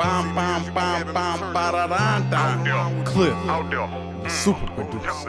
Bam, bam, bam, bam. Clip, Out there. super producer.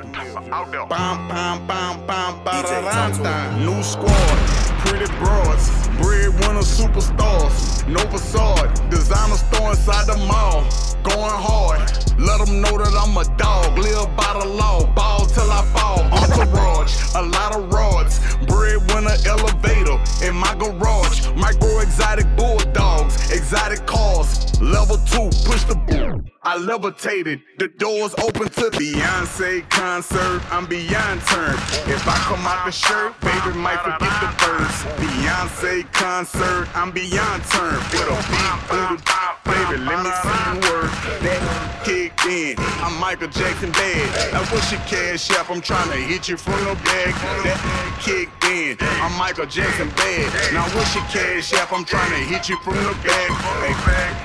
Out there. Bam, bam, bam, bam. New squad, pretty broads, breadwinner superstars. No facade, designer store inside the mall. Going hard, let them know that I'm a dog. Live by the law, ball till I fall. Entourage, a lot of rods. Breadwinner elevator in my garage. Micro exotic bulldogs, exotic cars. Level two, push the boom. I levitated, the doors open to Beyonce concert. I'm beyond turn. If I come out the shirt, baby might forget the verse. Beyonce concert, I'm beyond turn. With a big booty, baby, let me see you work. That kicked in. I'm Michael Jackson bad. Now what's your cash app? I'm trying to hit you from the back. That kicked in. I'm Michael Jackson bad. Now what's your cash app? I'm trying to hit you from the back.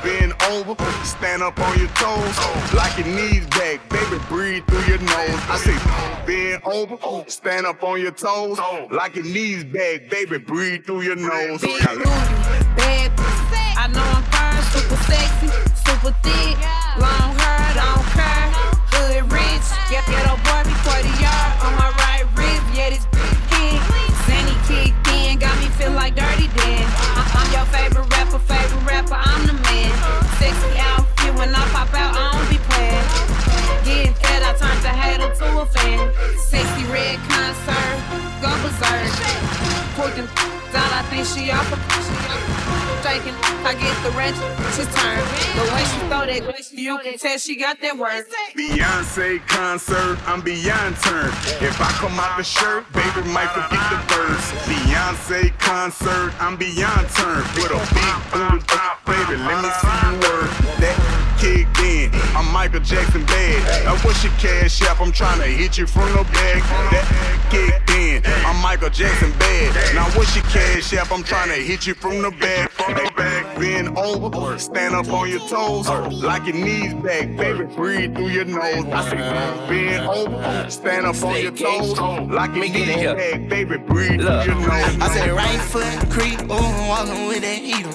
Hey, bend over, stand up on your toes, lock your knees back, baby, breathe through your nose. I say, bend over, stand up on your toes, lock your knees back, baby, breathe through your nose. Big booty, bad pussy. I know I'm fine, super sexy, super thick. Long hair, don't care. Hood rich, get a boy before the yard on my right wrist. Yeah, this big kid. Zanny kicked in, got me feel like dirty Dan. When I pop out, I don't be playing. Getting fed, I turned the hater to a fan. Sexy red concert, go berserk. Them down, I think she off a shaking. I get the wrench, she's turned. The way she throw that, you can tell she got that work. Beyonce concert, I'm beyond turn. If I come out the shirt, baby might forget the verse. Beyonce concert, I'm beyond turn. With a big booty, baby, let me see you work. That kicked in, I'm Michael Jackson bad. Now what's your cash app? I'm trying to hit you from the back. That kicked in, I'm Michael Jackson bad. Now what's your cash app? I'm trying to hit you from the back. Hey, back, bend over, stand up on your toes, lock your knees back, baby, breathe through your nose. I say, bend over, stand up on your toes, lock your knees back, baby, breathe Look, through your nose. I said right foot creep, ooh, walking with that heater.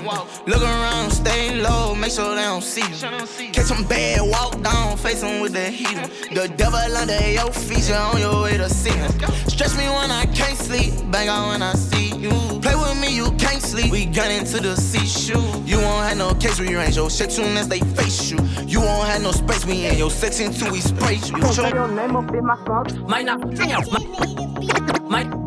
Look around, stay low, make sure they don't see you. Catch them bad, walk down, face 'em with the heater. The devil under your feet, you're on your way to see him. Stretch me when I can't sleep, bang on when I see you. Play with me, you can't sleep. We gun into the sea shoe. You won't have no case rearrange your shit soon as they face you. You won't have no space, we in your section till we spray you. Say your name up in my songs. Might not, might,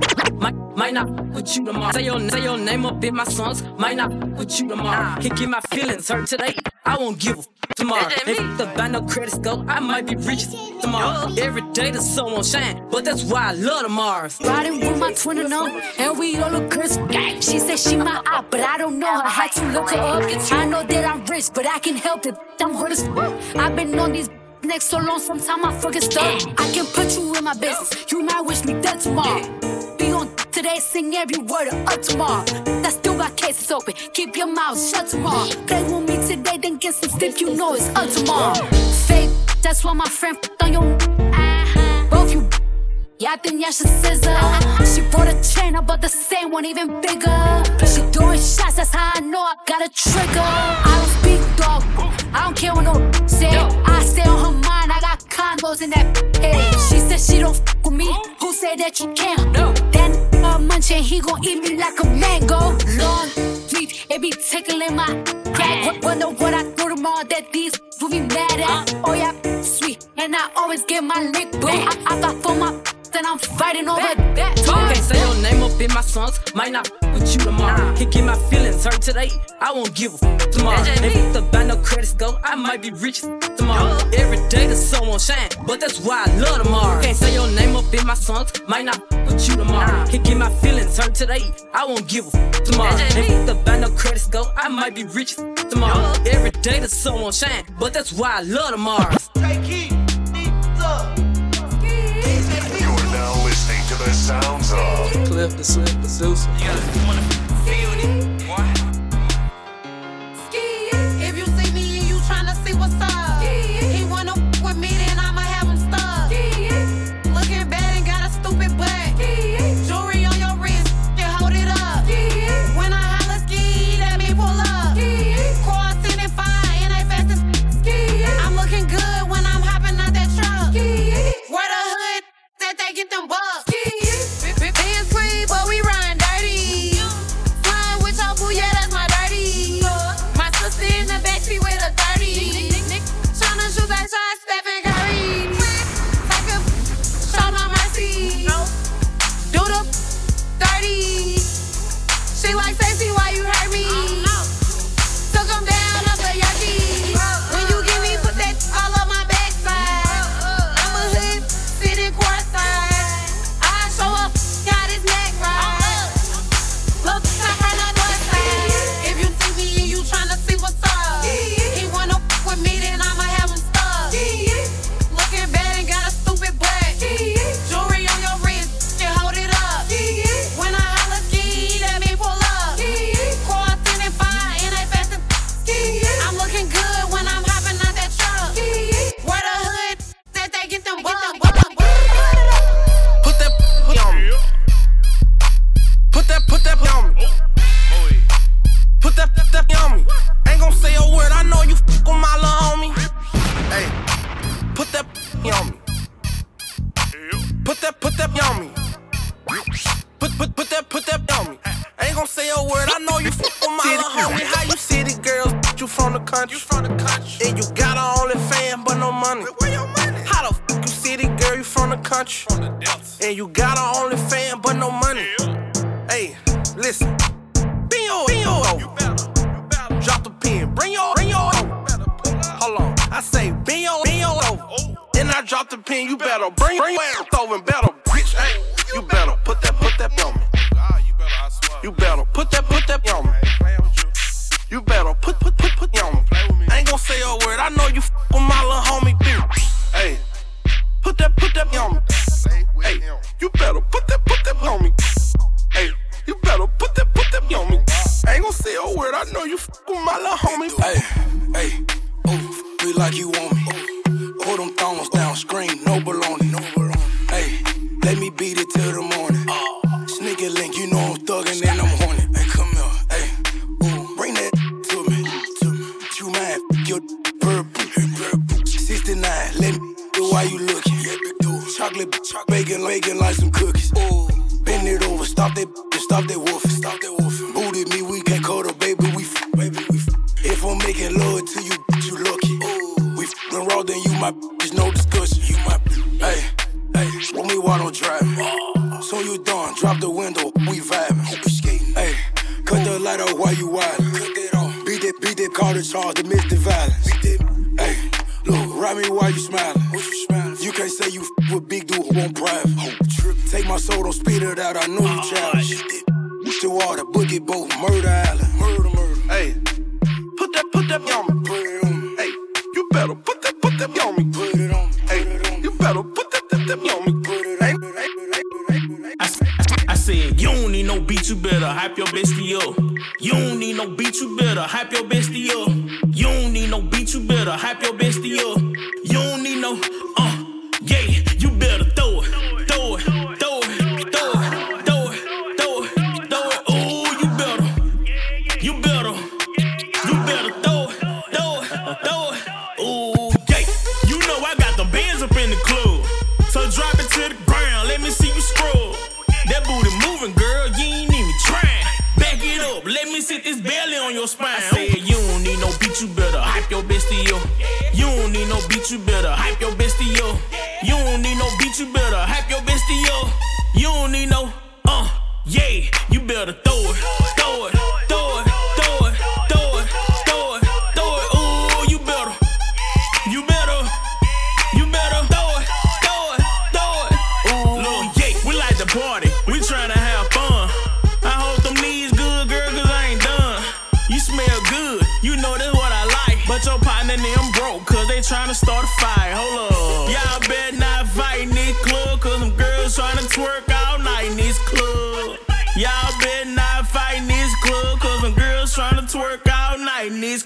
might, might not with you tomorrow. Say your, say your name up in my songs. Might not with you tomorrow. Can get my feelings hurt today. I won't give a f- tomorrow. If the buy no credit score, I might be rich tomorrow. Every day the sun won't shine, but that's why I love tomorrow. Riding with my twin and and we all look crisp. She said she my op, but I don't know her. Had to look her up. I know that I'm rich, but I can help it. I'm hurt as fuck. I've been on these next so long, sometimes I forget stuff. I can put you in my business. You might wish me dead tomorrow. Today, sing every word of up tomorrow. That still got cases open. Keep your mouth shut tomorrow. Play with me today, then get some stick. You know it's up tomorrow. Fake, that's why my friend put on your. Both you yeah, I think yeah, she scissor. She brought a chain, but the same one even bigger. She doing shots, that's how I know I got a trigger. I don't speak dog, I don't care what no say. I stay on her mind, I got combos in that head. She said she don't fuck with me. Who said that you can't? No. Then uh, munching, he gon' eat me like a mango. Long feet, it be tickling my crack. Wonder what I do tomorrow that these will be mad at. Oh yeah, sweet, and I always get my lick boo. I, I got for my then I'm fighting over that. Can't say your name up in my songs. Might not with you tomorrow. Can get my feelings hurt today. I won't give a f- tomorrow. If the buy no credits go, I might be rich tomorrow. Every day the sun won't shine, but that's why I love tomorrow. Can't say your name up in my songs. Might not with you tomorrow. Can't get my feelings hurt today. I won't give a f- tomorrow. If the buy no credit score, I might be rich tomorrow. Every day the sun won't shine, but that's why I love tomorrow. Take You listening to the sounds of Cliff the Slick Producer. If Bring your ass over and battle, bitch. Hey, you better put that, put that on me. You better put that, put that on me. You better put, put, put, put on me. I ain't gonna say a word. I know you f with my little you, I don't drive. So you done, drop the window, we vibing. Hey, cut the light out while you wildin'. Beat it, beat it, call the charge, the miss the violence. Hey, look, ride me while you smiling. You can't say you f with big dude who won't private. Take my soul, don't speed it out, I know you try. up in the club. So drop it to the ground, let me see you scroll. That booty moving, girl, you ain't even trying. Back it up, let me sit this belly on your spine. I said, you don't need no beat, you better hype your best to you. You don't need no beat, you better hype your best to you. You don't need no beat, you better hype your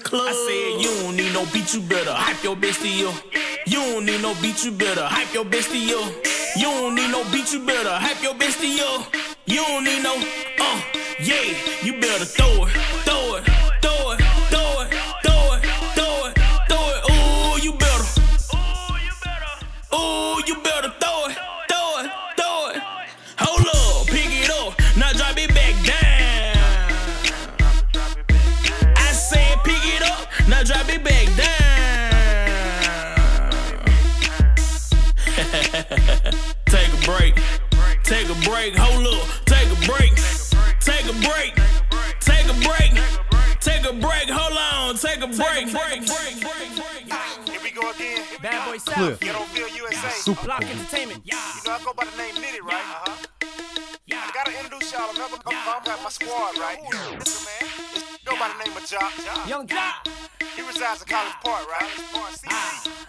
club. I said, You don't need no beat, you better hype your bitch to you. You don't need no beat, you better hype your bitch to you. You don't need no beat, you better hype your bitch to you. You don't need no, uh, yeah, you better throw it, throw it. Take a break. break, break, break, break. Here we go again. Bad boy South. Cliff. Ghettoville, USA. Super. Block Entertainment. You know I go by the name Nitty, right? Uh-huh. I gotta introduce y'all another I'm, I'm got my squad, right? Listen, man. Go by the name of Joc. Yung Joc. He resides in College Park, right?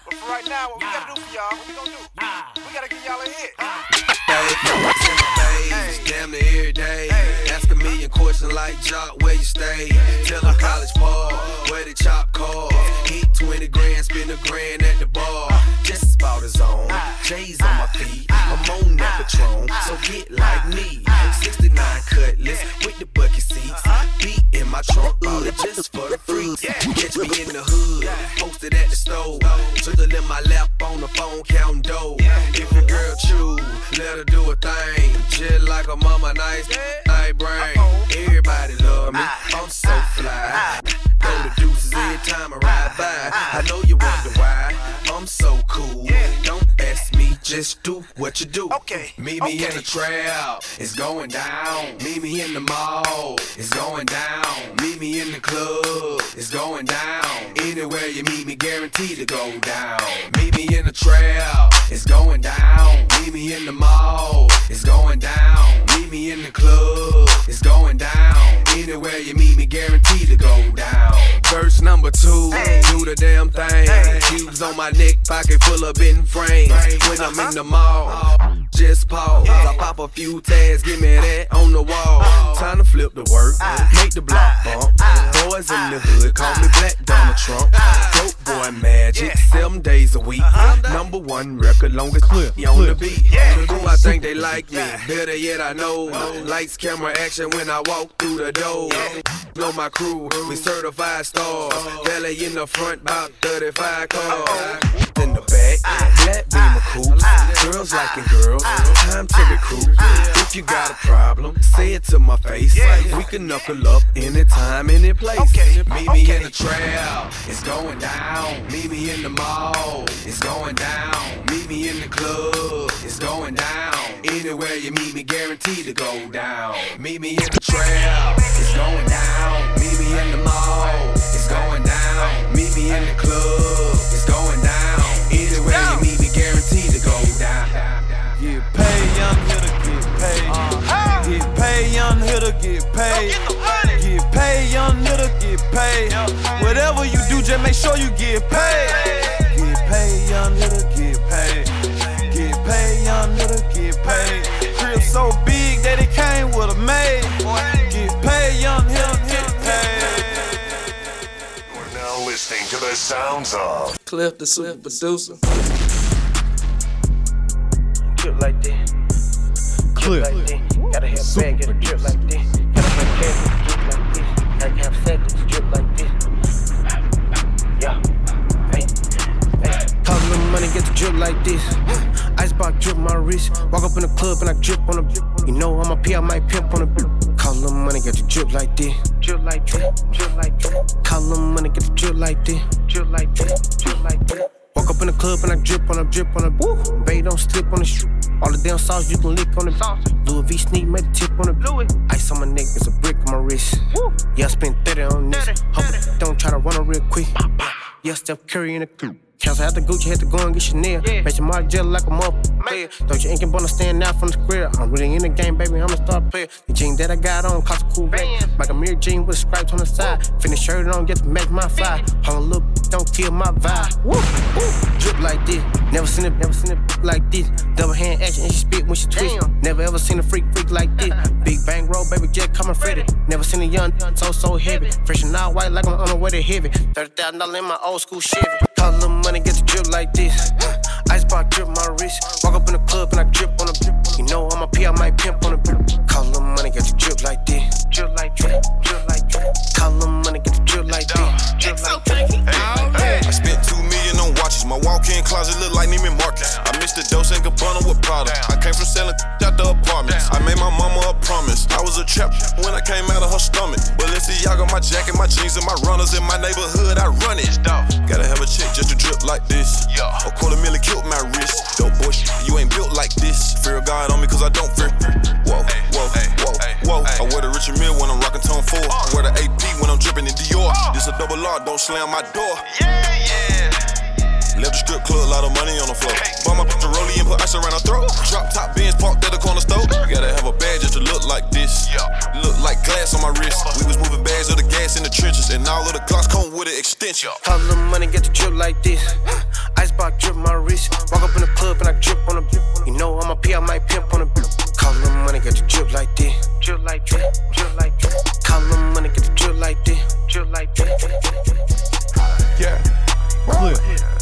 But for right now, what we gotta do for y'all, what we gonna do? We gotta give y'all a hit. Damn near every day. Ask a million questions like Joc, where you stay? Tell them college park, where the chop cars. Hit 20 grand, spend a grand at the bar. Just about his own. J's on my feet. I'm on that Patron, so get like me. 69 cutlass with the bucket seats. Beat my trunk, all it just for the freaks. Catch me in the hood, posted at the stove. Twiddle in my lap on the phone, counting dough. If your girl choose, let her do a thing. Just like a mama, nice, I brain. Everybody love me, I'm so fly. Throw the deuces every time I ride by. I know you wonder why I'm so cool. Don't just do what you do. Okay, Meet me in the trap, it's going down. Meet me in the mall, it's going down. Meet me in the club, it's going down. Anywhere you meet me, guaranteed to go down. Meet me in the trap, it's going down. Meet me in the mall, it's going down. Meet me in the club, it's going down. Anywhere you meet me, guaranteed to go down. Verse number two, do the damn thing. Cubes on my neck, pocket full of bitten frames. When I'm in the mall, just pause. I pop a few tags, give me that on the wall. Time to flip the work, make the block bump. Boys in the hood call me Black Donald Trump. Dope boy magic, seven days a week. Number one record, longest clip on the beat. Who I think they like me? Better yet, I know. Lights, camera, action when I walk through the door. Know my crew, we certified stars. Valley in the front, about 35 cars. In the back, black beamer coops. Girls liking girls, time to recruit. If you got a problem, say it to my face. We can knuckle up anytime, any place. Meet me in the trap, it's going down. Meet me in the mall, it's going down. Anywhere you meet me, guaranteed to go down. Meet me in the trail, it's going down. Meet me in the mall, it's going down. Meet me in the club, it's going down. Anywhere you meet me, guaranteed to go down. Get paid, young hitter, get paid. Uh-huh. Get paid, young hitter, get paid. Get paid, young hitter, get paid. Whatever you do, just make sure you get paid. Get paid, young hitter, get paid. So big that it came with a maid. Get paid, young hitter, get paid. You're now listening to the sounds of Cliff the super producer. Drip like this. Cliff. Like this. Gotta have Super bag, get a drip like this. Gotta have cash, drip like this. Icebox drip my wrist. Walk up in the club and I drip on the. You know I'm a P, I might pimp on the. Call little money, get the drip like this. Drip like this. Drip like this. Call little money, get the drip like this. Drip like this. Drip like this. Walk up in the club and I drip on a drip on a woo. Babe, don't slip on the shoe. All the damn sauce you can lick on the Louis V sneak, make the tip on the Louis. Ice on my neck, it's a brick on my wrist. Woo. Yeah, I spent 30 on this. Hope it don't try to run it real quick. Yeah, Steph Curry in the coupe. Cancel out the Gucci, had to go and get Chanel. Yeah. Make your mark gel like a motherfucker. Don't you ain't wanna stand out from the square. I'm really in the game, baby, I'm a star player. The jean that I got on cost a cool rate. Like a mirror jean with stripes on the side. Finish shirt on, get to match my fly. Hold a little, don't kill my vibe. Woo, woo. Drip like this. Never seen it, never seen it like this. Double hand action and she spit when she twist. Never ever seen a freak freak like this. Big bang roll, baby, jet coming Freddy. Never seen a young so so heavy. Fresh and all white like I'm on the way to heavy. Thirty thousand dollars in my old school Chevy. Call a little money, get the drip like this. Icebox drip my wrist. Walk up in the club and I drip on a. You know I'm a P, I might pimp on a. Call a little money, get the drip like this. Drip like this. Drip like this. Call a little money, get the drip like this. Drip like this. I spent two million. My walk-in closet look like Neiman Marcus. I missed the dose and Gabbana with Prada. I came from selling out the apartments. I made my mama a promise. I was a trap when I came out of her stomach. Balenciaga, my jacket, my jeans, and my runners in my neighborhood. I run it. Gotta have a chick just to drip like this. A quarter million killed my wrist. Dope boy, you ain't built like this. Fear of God on me cause I don't fear. Whoa, whoa, whoa, whoa. I wear the Richard Mille when I'm rocking Tom Ford. I uh. wear the AP when I'm dripping in Dior. Uh. This a double R, don't slam my door. Yeah, yeah. Left the strip club, lot of money on the floor. Bought my picture rollie and put ice around her throat. Drop top bins parked at the corner store. You gotta have a bag just to look like this. Look like glass on my wrist. We was moving bags of the gas in the trenches, and all of the clocks come with an extension. All the money get the drip like this. Icebox drip my wrist. Walk up in the club and I drip on a You know I'm a P, I might pimp on a Call the money get the drip like this. Drip like drip, drip like drip. Call the money get the drip like this. Drip like drip. Yeah, clear.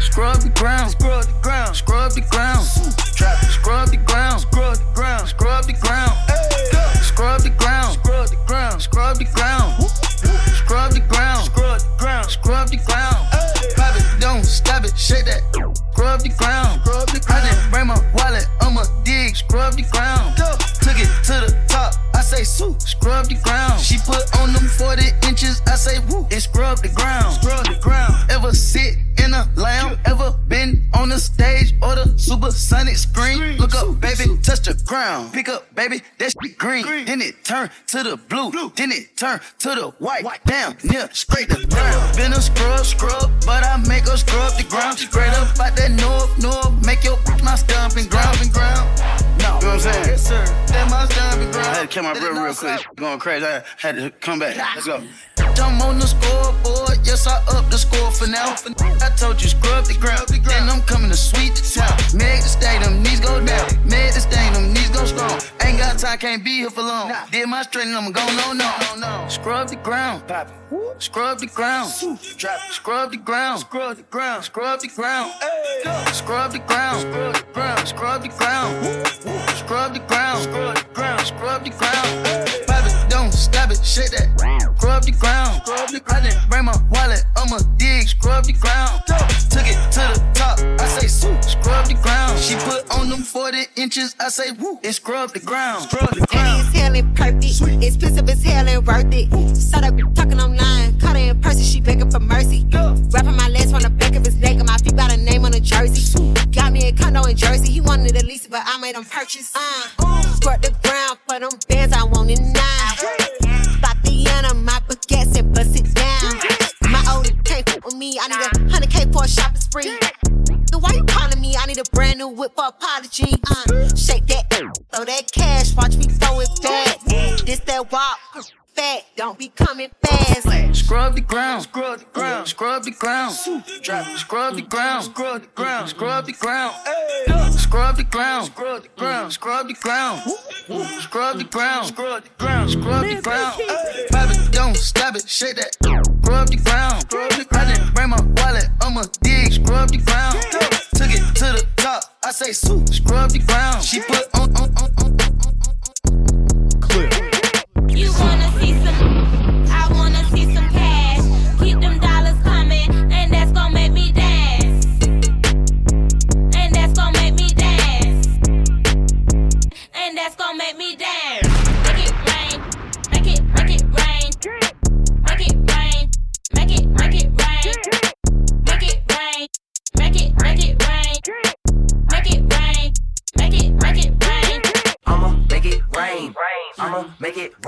Scrub the ground, scrub the ground, scrub the ground. Trap, scrub the ground, scrub the ground, scrub the ground. Scrub the ground, scrub the ground, scrub the ground. Scrub the ground, scrub the ground, scrub the ground. Pop it, don't stop it, shake that. Shit green. Then it turn to the blue. Then it turn to the white. white. Damn, near straight the ground. Been a scrub, scrub, but I make her scrub the ground. Straight up out that north, north, make your my stomping ground and ground. No, you know what I'm saying? Yes, sir. That my stomping ground. I had to kill my real, real quick. Going crazy. I had to come back. Let's go. I'm on the scoreboard. Yes, I up the score for now. I told you scrub the ground, then I'm coming to sweep the town. Made the stain, them knees go down. Made the stain, them knees go strong. Ain't got time, can't be here for long. Did my straight, I'ma go no, no. Scrub the ground. Scrub the ground. Scrub the ground, scrub the ground, scrub the ground. Scrub the ground, scrub the ground, scrub the ground, scrub the ground, scrub the ground, scrub the ground. Pop don't stop it, shake that. Scrub the ground, scrub the ground. I didn't bring my wallet, I'ma dig, scrub the ground. Took it to the top, I say swoop, scrub the ground. She put on them 40 inches, I say woo, and scrub the ground. Scrub the ground. It's hell and perfect. Expensive as hell and worth it. Saw that talking online. Caught her in person, she begging for mercy. Wrapping my legs from the back of his neck and my feet jersey. Got me a condo in Jersey. He wanted to lease but I made him purchase. Uh, squirt the ground for them bands I want in the end my baguettes and bust it down. My oldest can't fuck with me. I need a hundred K for a shopping spree. So why you calling me? I need a brand new whip for apology. Uh, shake that, throw that cash, watch me throw it back. This that walk, fat, don't be coming fast. Scrub the ground, scrub the ground, scrub the ground. Scrub the ground, scrub the ground, scrub the ground. Scrub the ground, scrub the ground, scrub the ground. Scrub the ground, scrub the ground, scrub the ground. Scrub the ground. don't stop it, shake that. Scrub the ground. I didn't bring my wallet, I'ma dig. Scrub the ground. Took it to the top, I say, soup. Scrub the ground. She put on, on, on, on.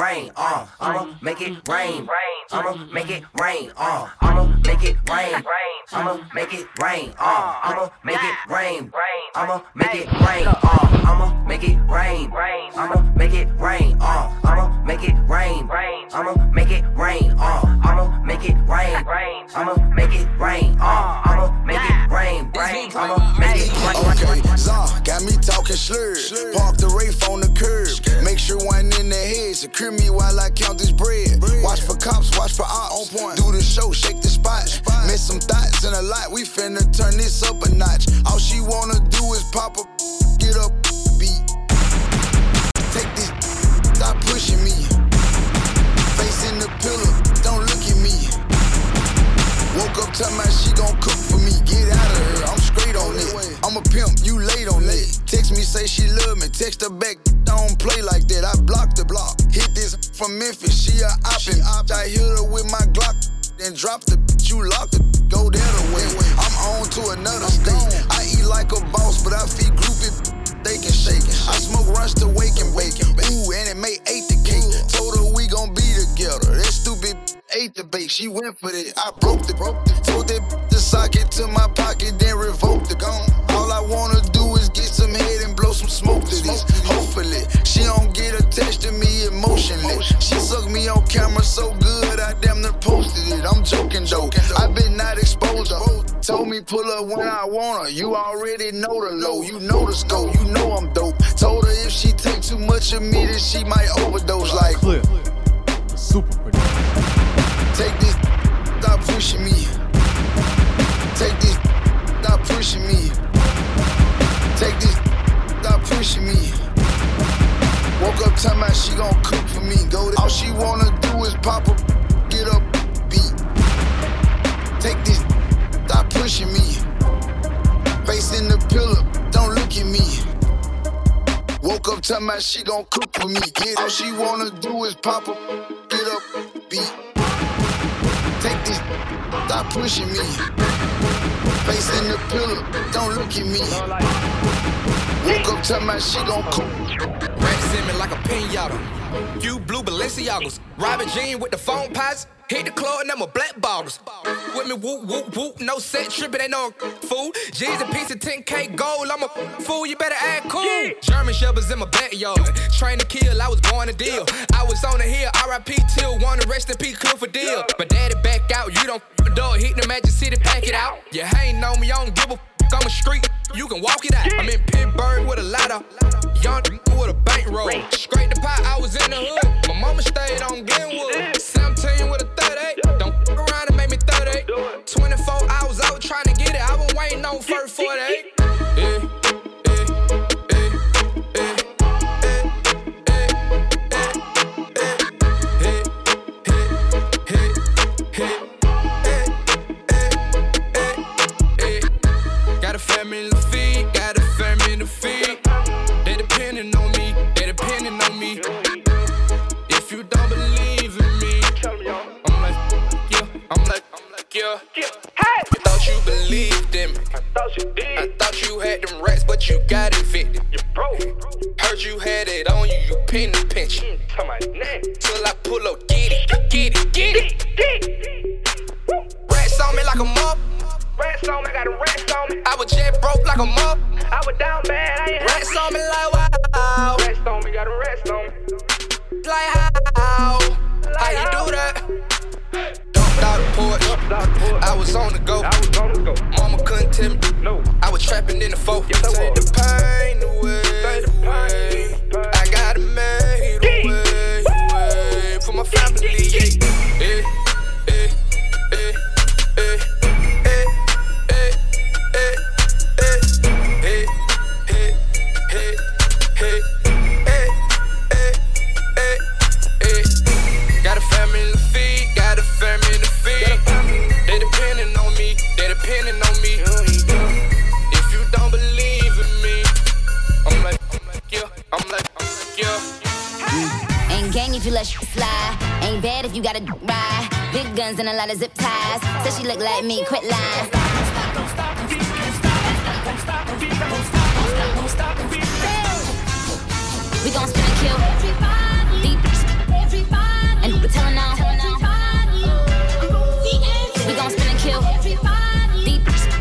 Rain. Uh, I'ma make it rain. I'ma make it rain. Uh, I'ma make it rain. I'ma make it rain. Uh, I'ma make it rain. Rain. I'ma make it rain. Uh, I'ma make it rain. Rain. I'ma make it rain. Uh, I'ma make it rain. Rain. I'ma make it rain. Uh, I'ma make it rain. Rain. I'ma make it rain. Uh, I'ma make it rain. I'ma make it rain. Okay, Zah got me talking slurred. Park the Wraith on the curb. Make sure one in the head. Secure me while I count this bread. Watch for cops, watch for ops. Do the show, shake the spot. Miss some thoughts in a lot. We finna turn this up a notch. All she wanna do is pop up, get up, up, tell my she gon' cook for me. Get out of here, I'm straight on it. I'm a pimp, you late on it. Text me, say she love me. Text her back, don't play like that. I block the block. Hit this from Memphis, she a oppin'. I hit her with my Glock, then drop the. You locked the went for it. I broke the broke. the Told that the socket to my pocket, then revoked the gone. All I wanna do is get some head and blow some smoke to this. Hopefully, she don't get attached to me emotionally. She sucked me on camera so good, I damn near posted it. I'm joking though. I been not exposed though. Told me pull up when I want her. You already know the low. You know the scope. You know I'm dope. Told her if she take too much of me, then she might Take this, stop pushing me. Face in the pillow, don't look at me. Woke up talking my she gon' cook for me. Get All she wanna do is pop up, get up, beat. Take this, stop pushing me. Face in the pillow, don't look at me. Woke up talking my she gon' cook. in me like a pinata. You blue Balenciagas. Robin Jean with the phone pots. Hit the club and I'm a black bottles. With me, whoop, whoop, whoop. No set tripping, ain't no fool. G's a piece of 10K gold. I'm a fool, you better act cool. German shepherds in my backyard. Train to kill, I was born to deal. I was on the hill, RIP till one, rest in peace, Clifford deal. My daddy back out, you don't f- the door. Hit the Magic City, pack it out. You ain't know me, I don't give a f- I'm a street, you can walk it out. I'm in Pittsburgh with a ladder. Young with a bankroll. Scrape the pot, I was in the hood. My mama stayed on Glenwood. 17 with was on the go. Mama couldn't tell me. No. I was trapping in the. Take look like me, quit lying. We gon' spin and kill. Deep. And we're telling now. We gon' spin and kill. Deep.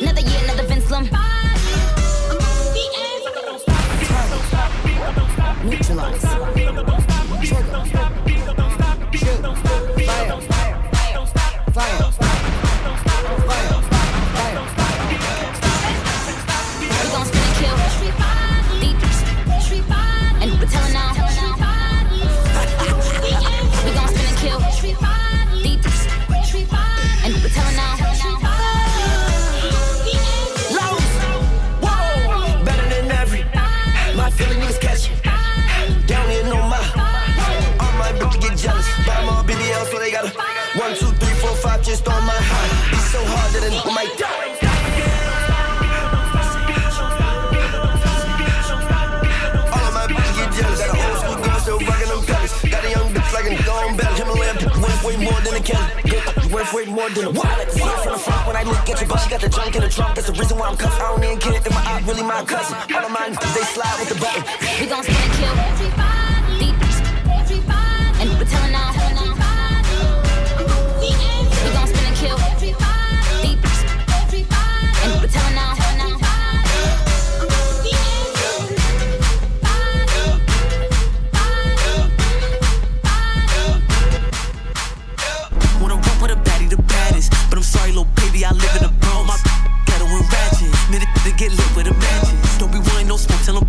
Another year, another Vince Lum. Neutralize. Trigger. Fire. Fire. Fire. Kelly. Good, worth way more than a wallet. I like to see it from the front when I look at you, but she got the junk in the trunk. That's the reason why I'm cuffed. I don't even care if my op really my cousin. All of mine, they slide with the button. We gon' spin kill. Get lit with a matches. Don't be wanting no smoke till I'm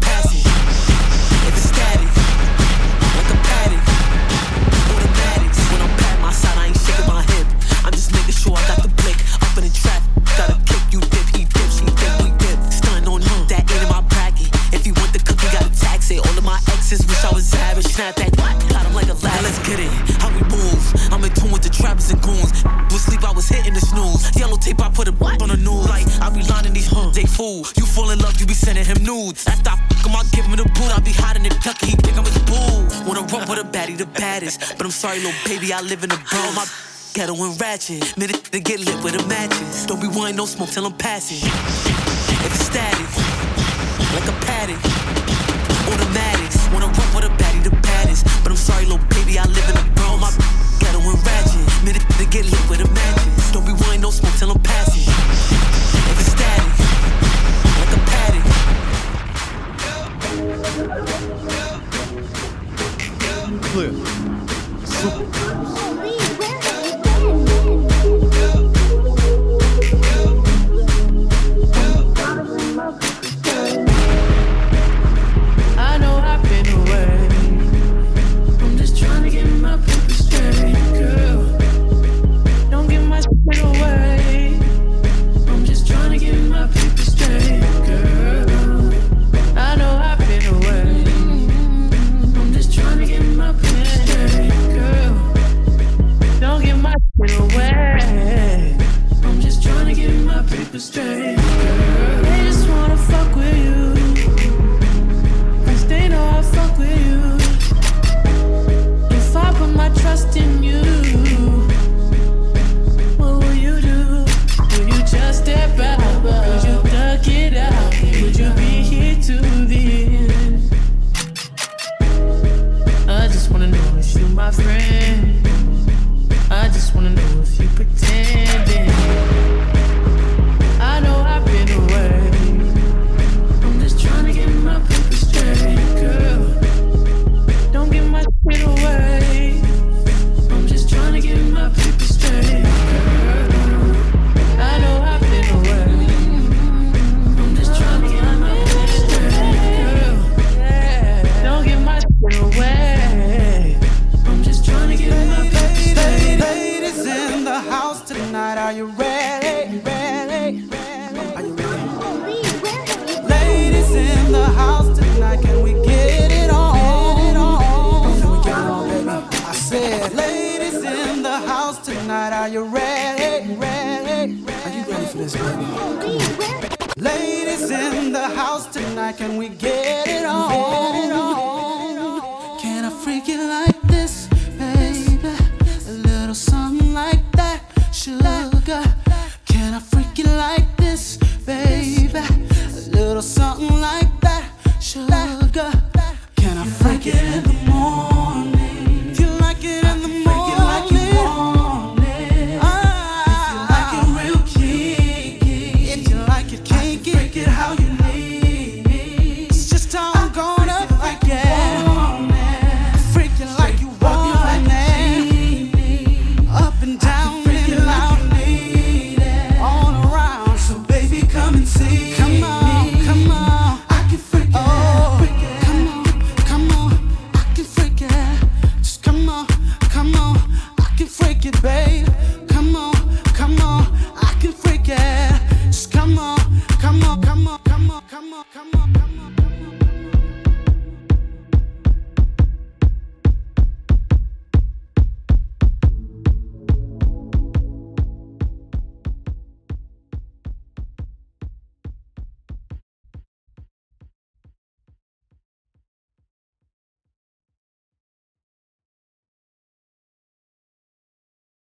tape, I put a on the news. Like, I be lining these huh, they fool. You fall in love, you be sending him nudes. After I fuck him, I give him the boot. I be hiding in Kentucky, he think I'm his boo. Wanna run with a baddie, the baddest. But I'm sorry, little baby, I live in the bro. My ghetto and ratchet. Minute to get lit with the matches. Don't be wanting no smoke till I'm passing. If it's static, like a paddock. Automatics. Wanna run with a baddie, the baddest. But I'm sorry, little baby, I live in the bro. My ghetto ratchet. Minute to get lit with the matches. Don't be wanting no smoke till I'm passing. If it's static, like a paddock. Clear. Super.